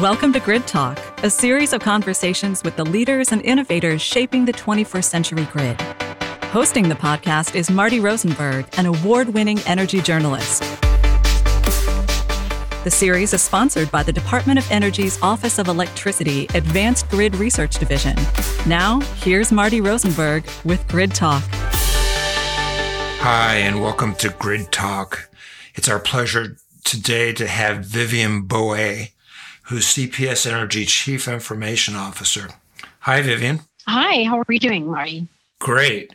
Welcome to Grid Talk, a series of conversations with the leaders and innovators shaping the 21st century grid. Hosting the podcast is Marty Rosenberg, an award winning energy journalist. The series is sponsored by the Department of Energy's Office of Electricity Advanced Grid Research Division. Now, here's Marty Rosenberg with Grid Talk. Hi, and welcome to Grid Talk. It's our pleasure today to have Vivian Bouet who's CPS Energy Chief Information Officer. Hi, Vivian. Hi, how are you doing, Marty? Great.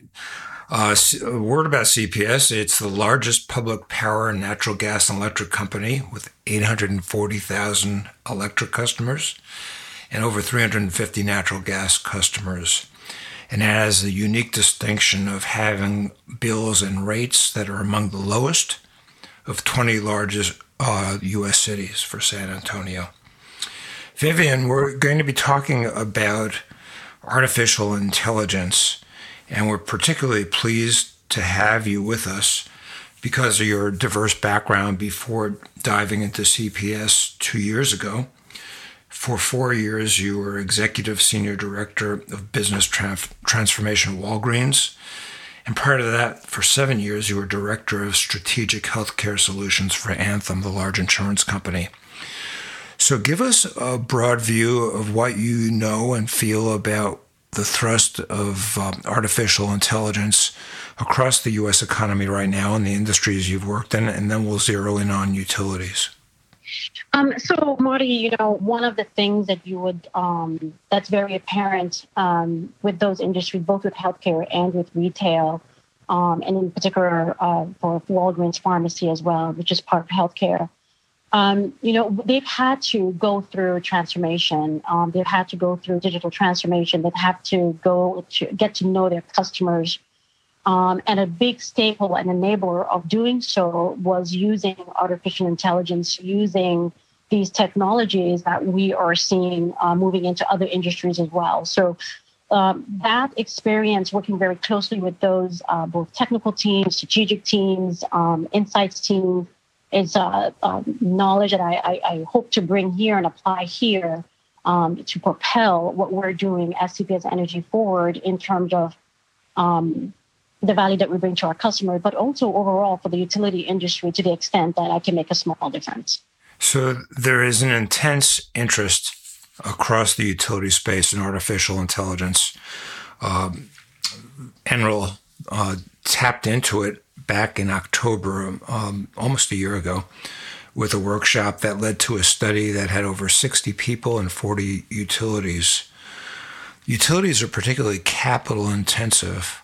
Uh, a word about CPS. It's the largest public power and natural gas and electric company with 840,000 electric customers and over 350 natural gas customers. And it has the unique distinction of having bills and rates that are among the lowest of 20 largest uh, U.S. cities for San Antonio. Vivian, we're going to be talking about artificial intelligence, and we're particularly pleased to have you with us because of your diverse background before diving into CPS two years ago. For four years, you were Executive Senior Director of Business Transformation at Walgreens. And prior to that, for seven years, you were Director of Strategic Healthcare Solutions for Anthem, the large insurance company. So give us a broad view of what you know and feel about the thrust of um, artificial intelligence across the U.S. economy right now and the industries you've worked in, and then we'll zero in on utilities. Um, so, Marty, you know, one of the things that you would um, that's very apparent um, with those industries, both with healthcare and with retail, um, and in particular uh, for Walgreens Pharmacy as well, which is part of healthcare, um, you know, they've had to go through transformation. Um, they've had to go through digital transformation. They've had to go to get to know their customers. Um, and a big staple and enabler of doing so was using artificial intelligence, using these technologies that we are seeing uh, moving into other industries as well. So um, that experience working very closely with those uh, both technical teams, strategic teams, um, insights teams, is uh, um, knowledge that I, I, I, hope to bring here and apply here um, to propel what we're doing as CPS Energy forward in terms of um, the value that we bring to our customers, but also overall for the utility industry to the extent that I can make a small difference. So there is an intense interest across the utility space in artificial intelligence. Um, NREL uh, tapped into it back in October, um, almost a year ago, with a workshop that led to a study that had over 60 people and 40 utilities. Utilities are particularly capital intensive.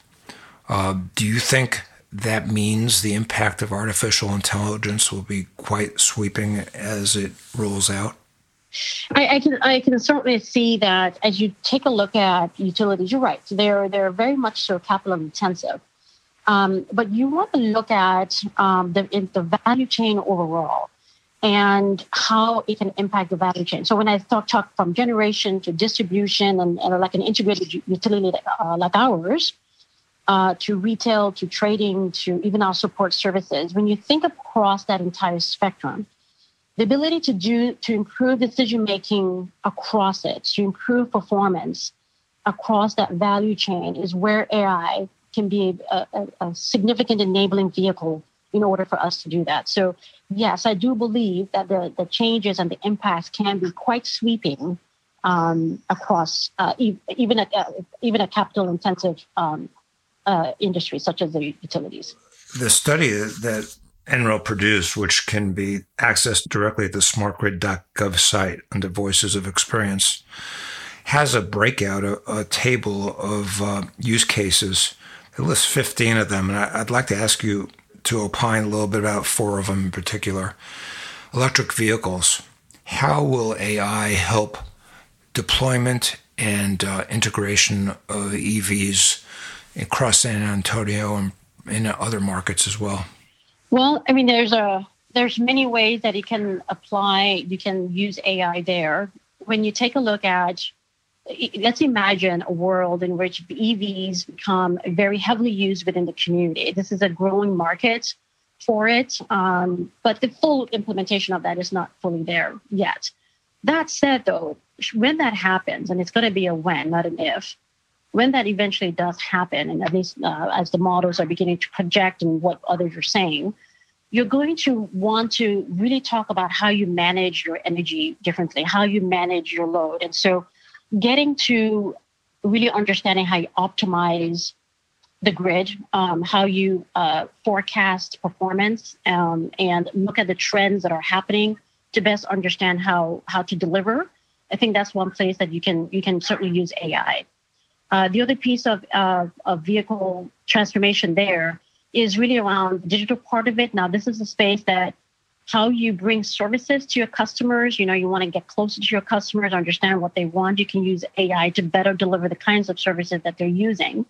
Uh, do you think that means the impact of artificial intelligence will be quite sweeping as it rolls out? I, I, can I can certainly see that as you take a look at utilities, you're right. They're they're very much so capital intensive. Um, but you want to look at um, the, the value chain overall and how it can impact the value chain. So when I talk, talk from generation to distribution and, and like an integrated utility uh, like ours, uh, to retail, to trading, to even our support services, when you think across that entire spectrum, the ability to do to improve decision making across it, to improve performance across that value chain is where AI can be a, a, a significant enabling vehicle in order for us to do that. So, yes, I do believe that the, the changes and the impacts can be quite sweeping um, across uh, e- even a uh, even a capital intensive um, uh, industry such as the utilities. The study that NREL produced, which can be accessed directly at the smartgrid.gov site under Voices of Experience, has a breakout, a, a table of uh, use cases it lists 15 of them, and I'd like to ask you to opine a little bit about four of them in particular. Electric vehicles. How will AI help deployment and uh, integration of EVs across San Antonio and in other markets as well? Well, I mean, there's a there's many ways that it can apply. You can use AI there. When you take a look at let's imagine a world in which EVs become very heavily used within the community. This is a growing market for it, um, but the full implementation of that is not fully there yet. That said, though, when that happens, and it's going to be a when, not an if, when that eventually does happen, and at least uh, as the models are beginning to project and what others are saying, you're going to want to really talk about how you manage your energy differently, how you manage your load. And so getting to really understanding how you optimize the grid, um, how you uh, forecast performance, um, and look at the trends that are happening to best understand how how to deliver. I think that's one place that you can you can certainly use AI. Uh, the other piece of, of vehicle transformation there is really around the digital part of it. Now, this is a space that how you bring services to your customers. You know, you want to get closer to your customers, understand what they want. You can use AI to better deliver the kinds of services that they're using.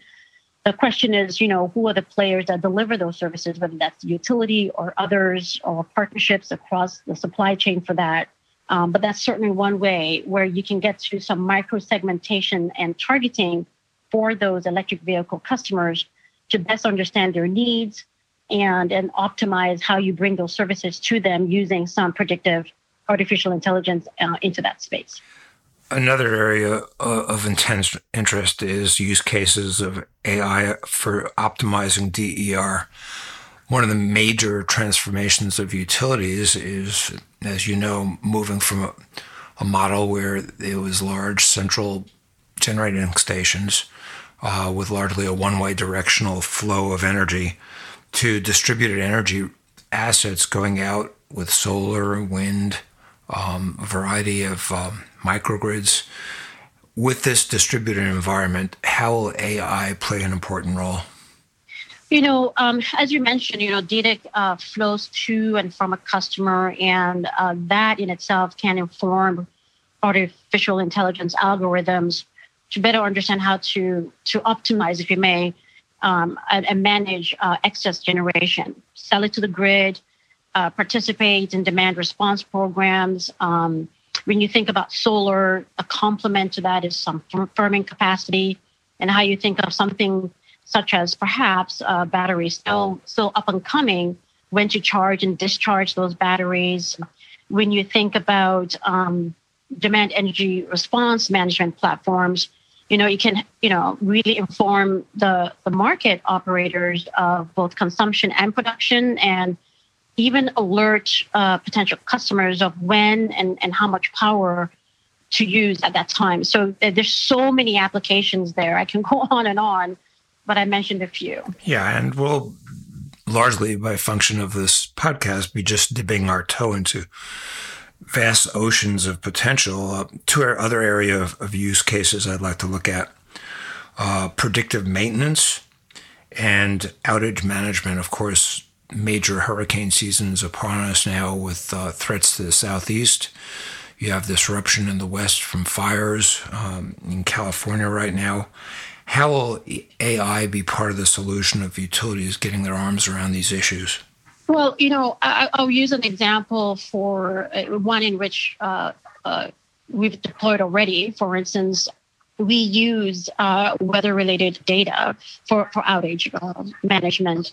The question is, you know, who are the players that deliver those services, whether that's the utility or others or partnerships across the supply chain for that. Um, but that's certainly one way where you can get to some micro segmentation and targeting for those electric vehicle customers to best understand their needs and, and optimize how you bring those services to them using some predictive artificial intelligence uh, into that space. Another area uh, of intense interest is use cases of AI for optimizing DER. One of the major transformations of utilities is, as you know, moving from a, a model where it was large central generating stations uh, with largely a one way directional flow of energy to distributed energy assets going out with solar, wind, um, a variety of um, microgrids. With this distributed environment, how will AI play an important role? You know, um, as you mentioned, you know, data uh, flows to and from a customer, and uh, that in itself can inform artificial intelligence algorithms to better understand how to to optimize, if you may, um, and, and, manage uh, excess generation, sell it to the grid, uh, participate in demand response programs. Um, when you think about solar, a complement to that is some firming capacity, and how you think of something such as perhaps uh, batteries still still up and coming, when to charge and discharge those batteries. When you think about um, demand energy response management platforms, you know, you can, you know, really inform the, the market operators of both consumption and production and even alert uh, potential customers of when and, and how much power to use at that time. So there's so many applications there. I can go on and on, but I mentioned a few. Yeah, and we'll largely by function of this podcast be just dipping our toe into vast oceans of potential. Uh, two other area of, of, use cases I'd like to look at: uh, predictive maintenance and outage management. Of course, major hurricane seasons upon us now with uh, threats to the southeast. You have disruption in the west from fires um, in California right now. How will AI be part of the solution of utilities getting their arms around these issues? Well, you know, I, will use an example for uh, one in which uh, uh, we've deployed already. For instance, we use uh, weather related data for, for outage uh, management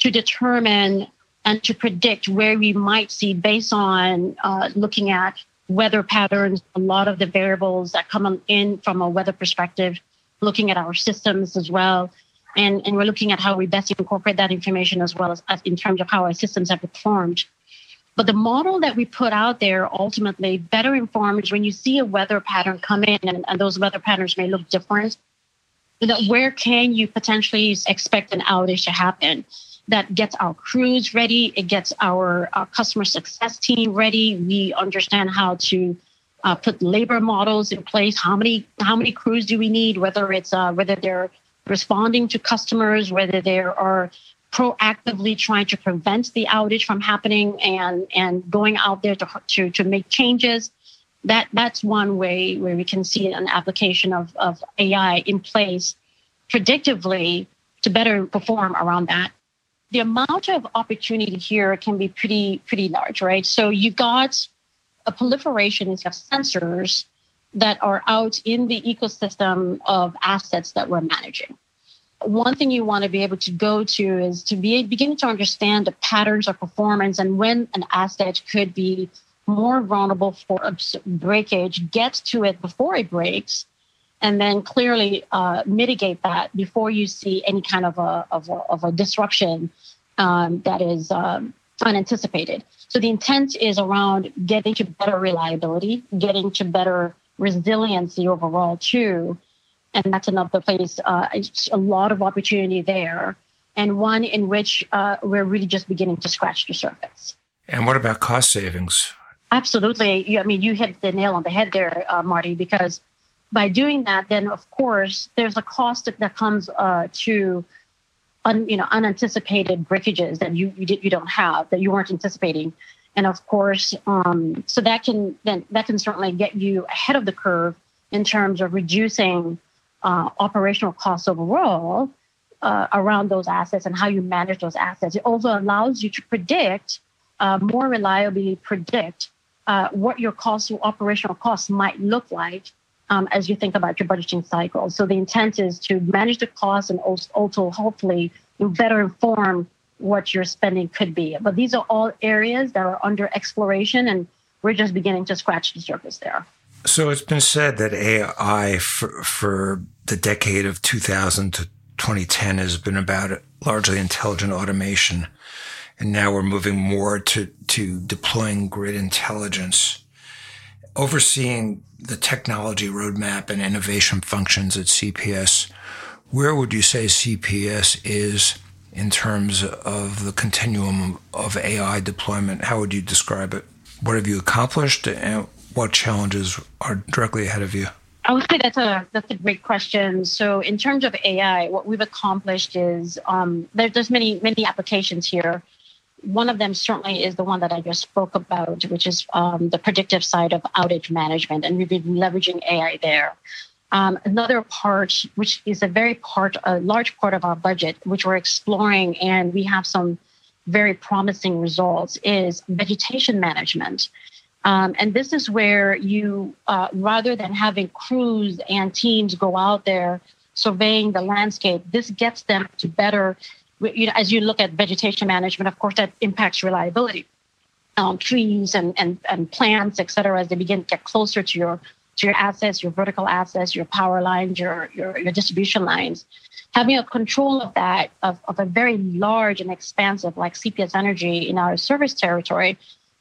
to determine and to predict where we might see based on uh, looking at weather patterns, a lot of the variables that come in from a weather perspective, looking at our systems as well and, and we're looking at how we best incorporate that information as well as, as in terms of how our systems have performed. But the model that we put out there ultimately better informs when you see a weather pattern come in, and, and those weather patterns may look different. You know, where can you potentially expect an outage to happen? That gets our crews ready. It gets our, our customer success team ready. We understand how to uh, put labor models in place. How many how many crews do we need? Whether it's uh, whether they're responding to customers, whether they are proactively trying to prevent the outage from happening and, and going out there to, to, to make changes. That, that's one way where we can see an application of, of AI in place predictively to better perform around that. The amount of opportunity here can be pretty pretty large, right? So you got a proliferation of sensors that are out in the ecosystem of assets that we're managing. One thing you want to be able to go to is to be beginning to understand the patterns of performance and when an asset could be more vulnerable for breakage, get to it before it breaks, and then clearly uh, mitigate that before you see any kind of a, of a, of a disruption um, that is um, unanticipated. So the intent is around getting to better reliability, getting to better resiliency overall too. And that's another place, uh, a lot of opportunity there, and one in which uh, we're really just beginning to scratch the surface. And what about cost savings? Absolutely. I mean, you hit the nail on the head there, uh, Marty, because by doing that, then of course there's a cost that comes uh, to un, you know unanticipated breakages that you you, did, you don't have that you weren't anticipating, and of course, um, so that can then that can certainly get you ahead of the curve in terms of reducing uh, operational costs overall uh, around those assets and how you manage those assets. It also allows you to predict uh, more reliably predict uh, what your costs, your operational costs might look like um, as you think about your budgeting cycle. So the intent is to manage the costs and also hopefully better inform what your spending could be. But these are all areas that are under exploration, and we're just beginning to scratch the surface there. So it's been said that AI for, for the decade of 2000 to 2010 has been about largely intelligent automation. And now we're moving more to, to deploying grid intelligence. Overseeing the technology roadmap and innovation functions at CPS, where would you say CPS is in terms of the continuum of AI deployment? How would you describe it? What have you accomplished and what challenges are directly ahead of you? I would say that's a that's a great question. So in terms of AI, what we've accomplished is um, there, there's many many applications here one of them certainly is the one that I just spoke about, which is um, the predictive side of outage management, and we've been leveraging AI there. Um, another part, which is a very part, a large part of our budget, which we're exploring, and we have some very promising results, is vegetation management. Um, and this is where you, uh, rather than having crews and teams go out there surveying the landscape, this gets them to better you know, as you look at vegetation management, of course, that impacts reliability. Um, trees and, and, and plants, et cetera, as they begin to get closer to your to your assets, your vertical assets, your power lines, your, your, your distribution lines. Having a control of that, of, of a very large and expansive like CPS Energy in our service territory,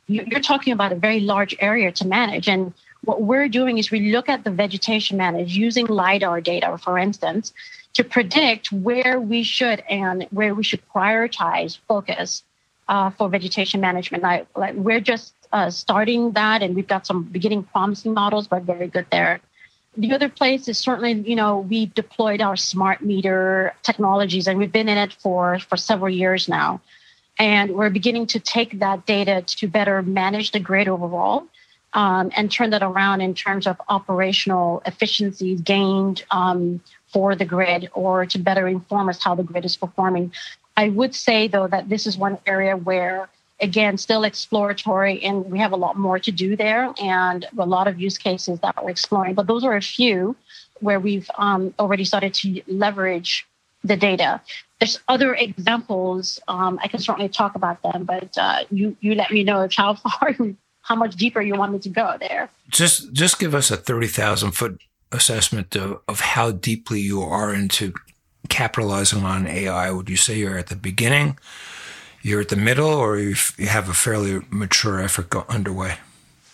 you're talking about a very large area to manage. And what we're doing is we look at the vegetation managed using LIDAR data, for instance, to predict where we should and where we should prioritize focus uh, for vegetation management. I, like, we're just uh, starting that, and we've got some beginning promising models, but very good there. The other place is certainly, you know, we've deployed our smart meter technologies, and we've been in it for for several years now, and we're beginning to take that data to better manage the grid overall. Um, and turn that around in terms of operational efficiencies gained, um, for the grid or to better inform us how the grid is performing. I would say, though, that this is one area where, again, still exploratory and we have a lot more to do there and a lot of use cases that we're exploring. But those are a few where we've um, already started to leverage the data. There's other examples. Um, I can certainly talk about them, but uh, you you let me know how far, how much deeper you want me to go there. Just just give us a thirty thousand foot assessment of, of how deeply you are into capitalizing on AI? Would you say you're at the beginning, you're at the middle, or you have a fairly mature effort go- underway?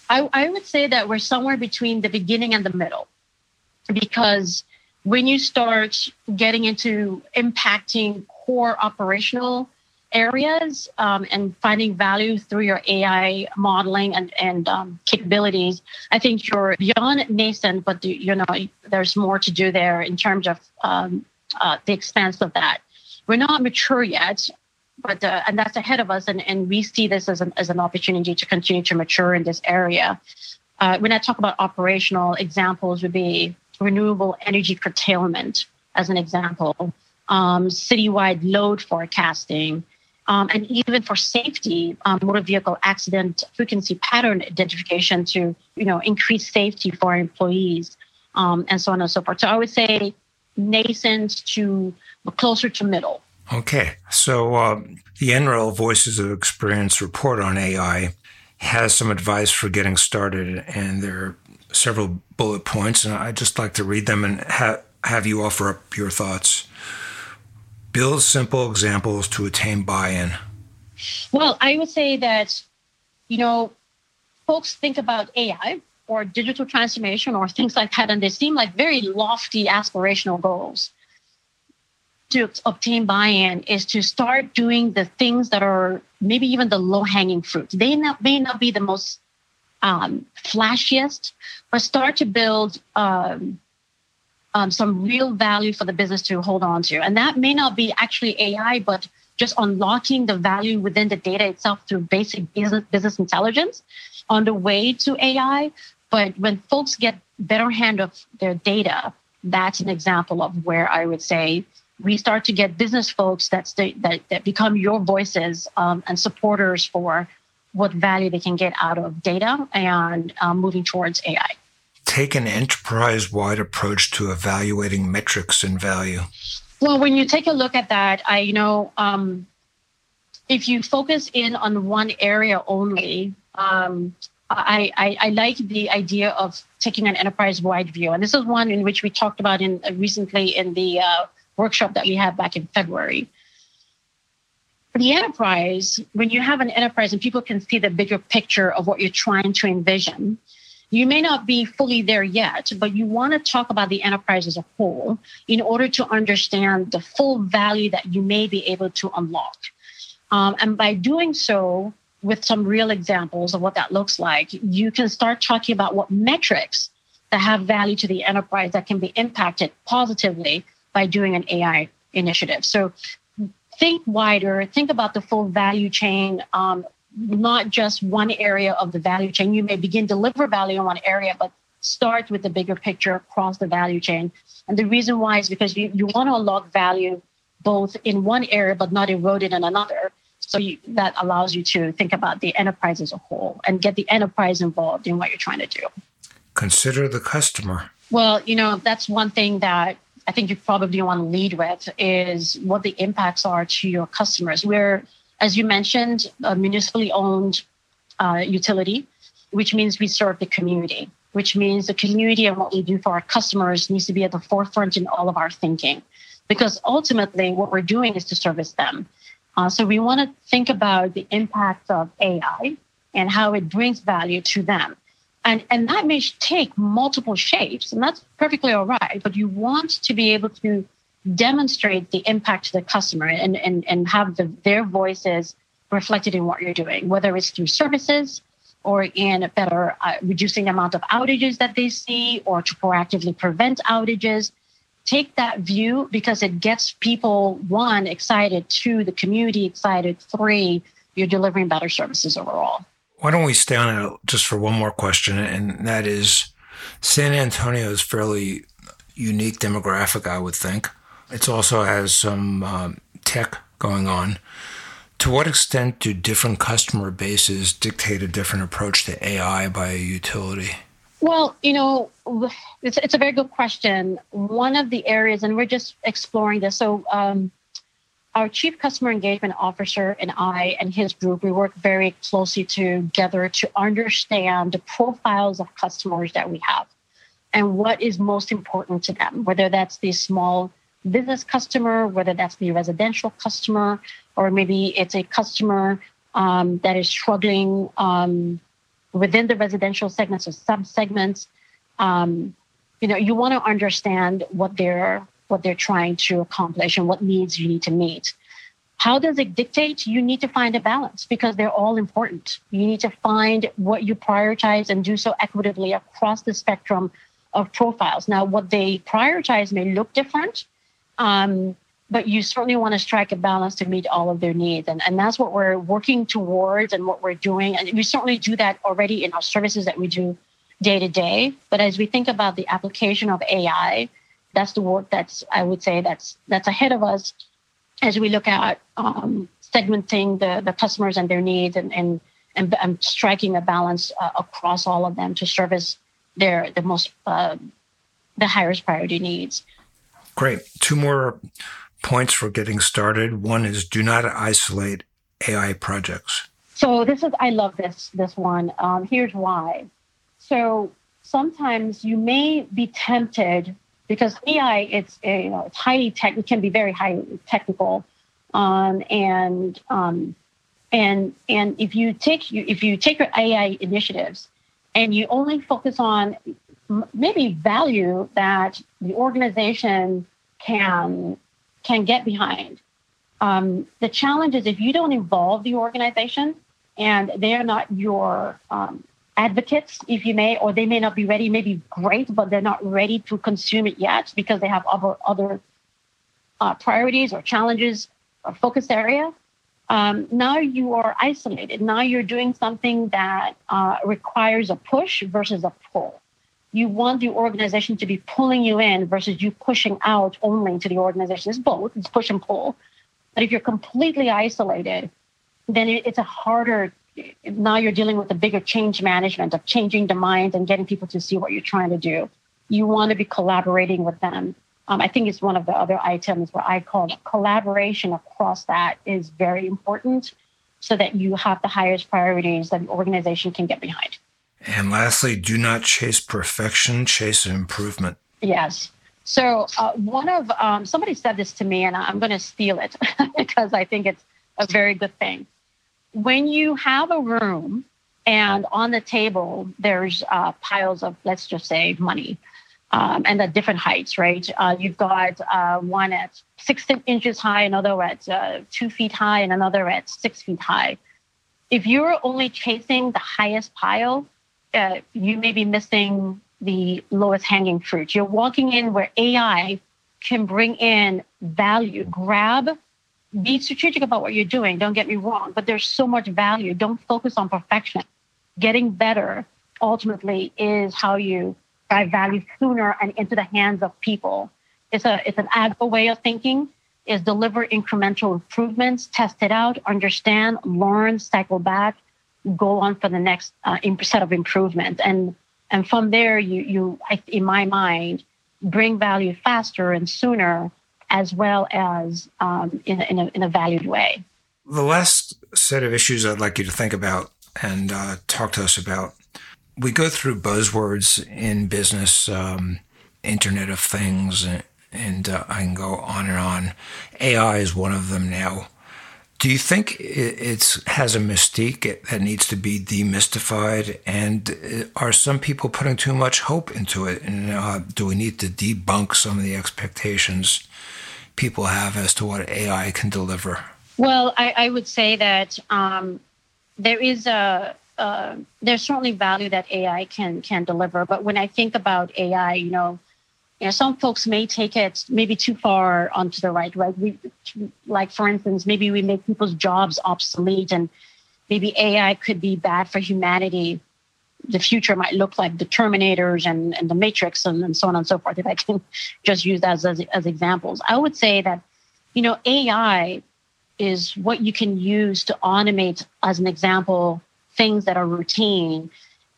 I, I would say that we're somewhere between the beginning and the middle because when you start getting into impacting core operational areas um, and finding value through your AI modeling and, and um, capabilities, I think you're beyond nascent, but you know there's more to do there in terms of um, uh, the expense of that. We're not mature yet, but uh, and that's ahead of us, and, and we see this as an as an opportunity to continue to mature in this area. Uh, when I talk about operational examples, would be renewable energy curtailment as an example, um, citywide load forecasting, um, and even for safety, um, motor vehicle accident frequency pattern identification to you know increase safety for employees um, and so on and so forth. So I would say nascent to closer to middle. Okay, so um, the NREL Voices of Experience report on AI has some advice for getting started, and there are several bullet points, and I'd just like to read them and ha- have you offer up your thoughts. Build simple examples to attain buy in. Well, I would say that, you know, folks think about AI or digital transformation or things like that, and they seem like very lofty aspirational goals. To obtain buy in is to start doing the things that are maybe even the low hanging fruit. They not, may not be the most um, flashiest, but start to build um, um, some real value for the business to hold on to. And that may not be actually AI, but just unlocking the value within the data itself through basic business, business intelligence on the way to AI. But when folks get better hand of their data, that's an example of where I would say we start to get business folks that's the, that, that become your voices um, and supporters for what value they can get out of data and um, moving towards AI. Take an enterprise wide approach to evaluating metrics and value. Well, when you take a look at that, I you know um, if you focus in on one area only, um, I, I, I, like the idea of taking an enterprise wide view, and this is one in which we talked about in uh, recently in the uh, workshop that we had back in February. For the enterprise, when you have an enterprise and people can see the bigger picture of what you're trying to envision, you may not be fully there yet, but you want to talk about the enterprise as a whole in order to understand the full value that you may be able to unlock. Um, and by doing so, with some real examples of what that looks like, you can start talking about what metrics that have value to the enterprise that can be impacted positively by doing an AI initiative. So think wider, think about the full value chain, um, not just one area of the value chain. You may begin deliver value in one area, but start with the bigger picture across the value chain. And the reason why is because you, you want to unlock value both in one area, but not eroded in another. So you, that allows you to think about the enterprise as a whole and get the enterprise involved in what you're trying to do. Consider the customer. Well, you know, that's one thing that I think you probably want to lead with is what the impacts are to your customers. We're as you mentioned, a municipally owned uh, utility, which means we serve the community, which means the community and what we do for our customers needs to be at the forefront in all of our thinking. Because ultimately, what we're doing is to service them. Uh, so we want to think about the impact of AI and how it brings value to them. And, and that may take multiple shapes, and that's perfectly all right. But you want to be able to demonstrate the impact to the customer and, and, and have the, their voices reflected in what you're doing, whether it's through services or in better uh, reducing the amount of outages that they see or to proactively prevent outages. Take that view because it gets people, one, excited, two, the community excited, three, you're delivering better services overall. Why don't we stay on it just for one more question? And that is San Antonio is fairly unique demographic, I would think. It also has some um, tech going on. To what extent do different customer bases dictate a different approach to AI by a utility? Well, you know, it's, it's a very good question. One of the areas, and we're just exploring this. So, um, our chief customer engagement officer and I and his group, we work very closely together to understand the profiles of customers that we have and what is most important to them, whether that's the small business customer, whether that's the residential customer, or maybe it's a customer um, that is struggling um, within the residential segments or sub segments. Um, you know, you want to understand what they're what they're trying to accomplish and what needs you need to meet. How does it dictate? You need to find a balance because they're all important. You need to find what you prioritize and do so equitably across the spectrum of profiles. Now, what they prioritize may look different, um, but you certainly want to strike a balance to meet all of their needs. And, and that's what we're working towards and what we're doing. And we certainly do that already in our services that we do day to day. But as we think about the application of AI, that's the work that's, I would say, that's that's ahead of us as we look at um, segmenting the, the customers and their needs and, and, and, and striking a balance uh, across all of them to service their the most uh, the highest priority needs. Great. Two more points for getting started. One is do not isolate AI projects. So this is I love this this one. Um, here's why. So sometimes you may be tempted because AI it's you know it's highly tech it can be very highly technical, um, and um, and and if you take you if you take your AI initiatives and you only focus on maybe value that the organization can can get behind. Um, the challenge is if you don't involve the organization and they're not your um, advocates, if you may, or they may not be ready, maybe great, but they're not ready to consume it yet because they have other other uh, priorities or challenges or focus area. Um, now you are isolated. Now you're doing something that uh, requires a push versus a pull. You want the organization to be pulling you in versus you pushing out only to the organization. It's both, it's push and pull. But if you're completely isolated, then it's a harder, now you're dealing with a bigger change management of changing the mind and getting people to see what you're trying to do. You want to be collaborating with them um, I think it's one of the other items where I call collaboration across that is very important so that you have the highest priorities that the organization can get behind. And lastly, do not chase perfection, chase improvement. Yes. So uh, one of um, somebody said this to me, and I'm going to steal it because I think it's a very good thing. When you have a room and on the table there's uh, piles of, let's just say, money, um, and at different heights, right? Uh, you've got uh, one at six inches high, another at uh, two feet high, and another at six feet high. If you're only chasing the highest pile, uh, you may be missing the lowest hanging fruit. You're walking in where AI can bring in value, grab, be strategic about what you're doing. Don't get me wrong, but there's so much value. Don't focus on perfection. Getting better ultimately is how you drive value sooner and into the hands of people. It's a it's an agile way of thinking. Is deliver incremental improvements, test it out, understand, learn, cycle back, go on for the next uh, set of improvement, and and from there you you in my mind bring value faster and sooner, as well as um, in, in, a, in a valued way. The last set of issues I'd like you to think about and uh, talk to us about we go through buzzwords in business, um, Internet of Things, and, and uh, I can go on and on. AI is one of them now. Do you think it has a mystique that needs to be demystified? And uh, are some people putting too much hope into it? And uh, do we need to debunk some of the expectations people have as to what AI can deliver? Well, I, I would say that um, there is a uh, there's certainly value that AI can can deliver. But when I think about AI, you know, you know, some folks may take it maybe too far onto the right. Right, we like for instance, maybe we make people's jobs obsolete, and maybe AI could be bad for humanity. The future might look like the Terminators and, and the Matrix and, and so on and so forth. If I can just use that as, as, as examples, I would say that you know AI is what you can use to automate, as an example, things that are routine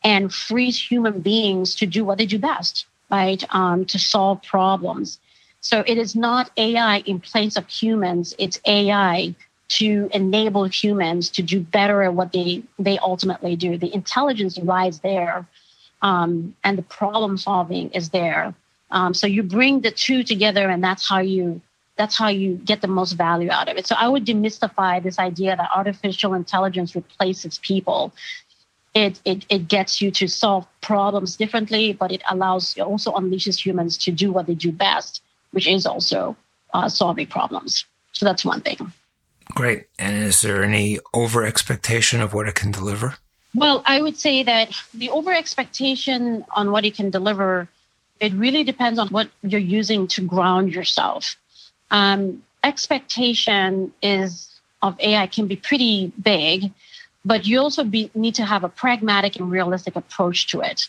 and frees human beings to do what they do best, right? Um, to solve problems. So it is not AI in place of humans, it's AI to enable humans to do better at what they, they ultimately do. The intelligence lies there um, and the problem solving is there. Um, so you bring the two together and that's how you that's how you get the most value out of it. So I would demystify this idea that artificial intelligence replaces people. It, it, it gets you to solve problems differently, but it allows it also unleashes humans to do what they do best, which is also uh, solving problems. So that's one thing. Great. And is there any over expectation of what it can deliver? Well, I would say that the over expectation on what it can deliver, it really depends on what you're using to ground yourself um, expectation is of AI can be pretty big, but you also be, need to have a pragmatic and realistic approach to it.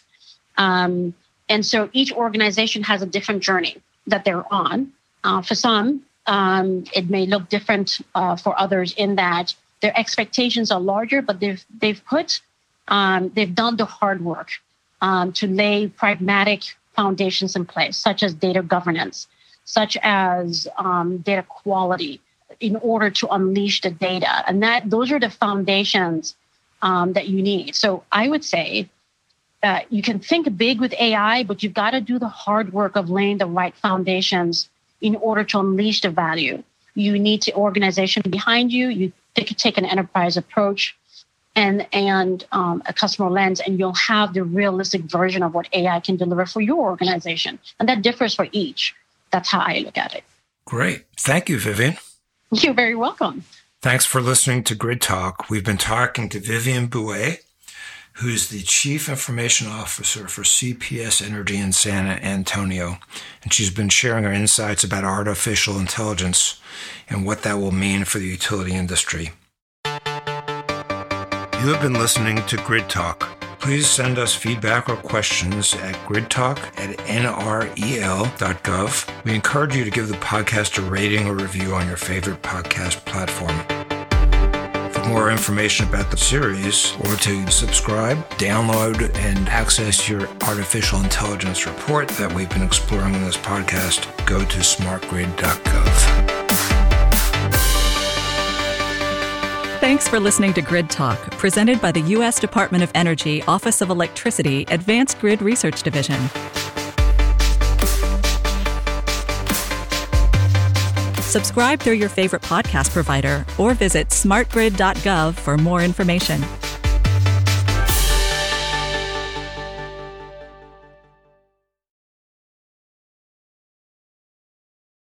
Um, and so each organization has a different journey that they're on. Uh, for some, um, it may look different uh, for others in that their expectations are larger, but they've they've put um, they've done the hard work um, to lay pragmatic foundations in place, such as data governance, such as um, data quality in order to unleash the data. And that those are the foundations um, that you need. So I would say uh, you can think big with AI, but you've got to do the hard work of laying the right foundations in order to unleash the value. You need the organization behind you. You take an enterprise approach and and um, a customer lens, and you'll have the realistic version of what AI can deliver for your organization, and that differs for each. That's how I look at it. Great, thank you, Vivian. You're very welcome. Thanks for listening to Grid Talk. We've been talking to Vivian Bouet, who's the Chief Information Officer for CPS Energy in San Antonio. And she's been sharing her insights about artificial intelligence and what that will mean for the utility industry. You have been listening to Grid Talk. Please send us feedback or questions at gridtalk at nrel.gov. We encourage you to give the podcast a rating or review on your favorite podcast platform. For more information about the series or to subscribe, download, and access your artificial intelligence report that we've been exploring in this podcast, go to smartgrid.gov. Thanks for listening to Grid Talk, presented by the U.S. Department of Energy Office of Electricity Advanced Grid Research Division. Subscribe through your favorite podcast provider or visit smartgrid.gov for more information.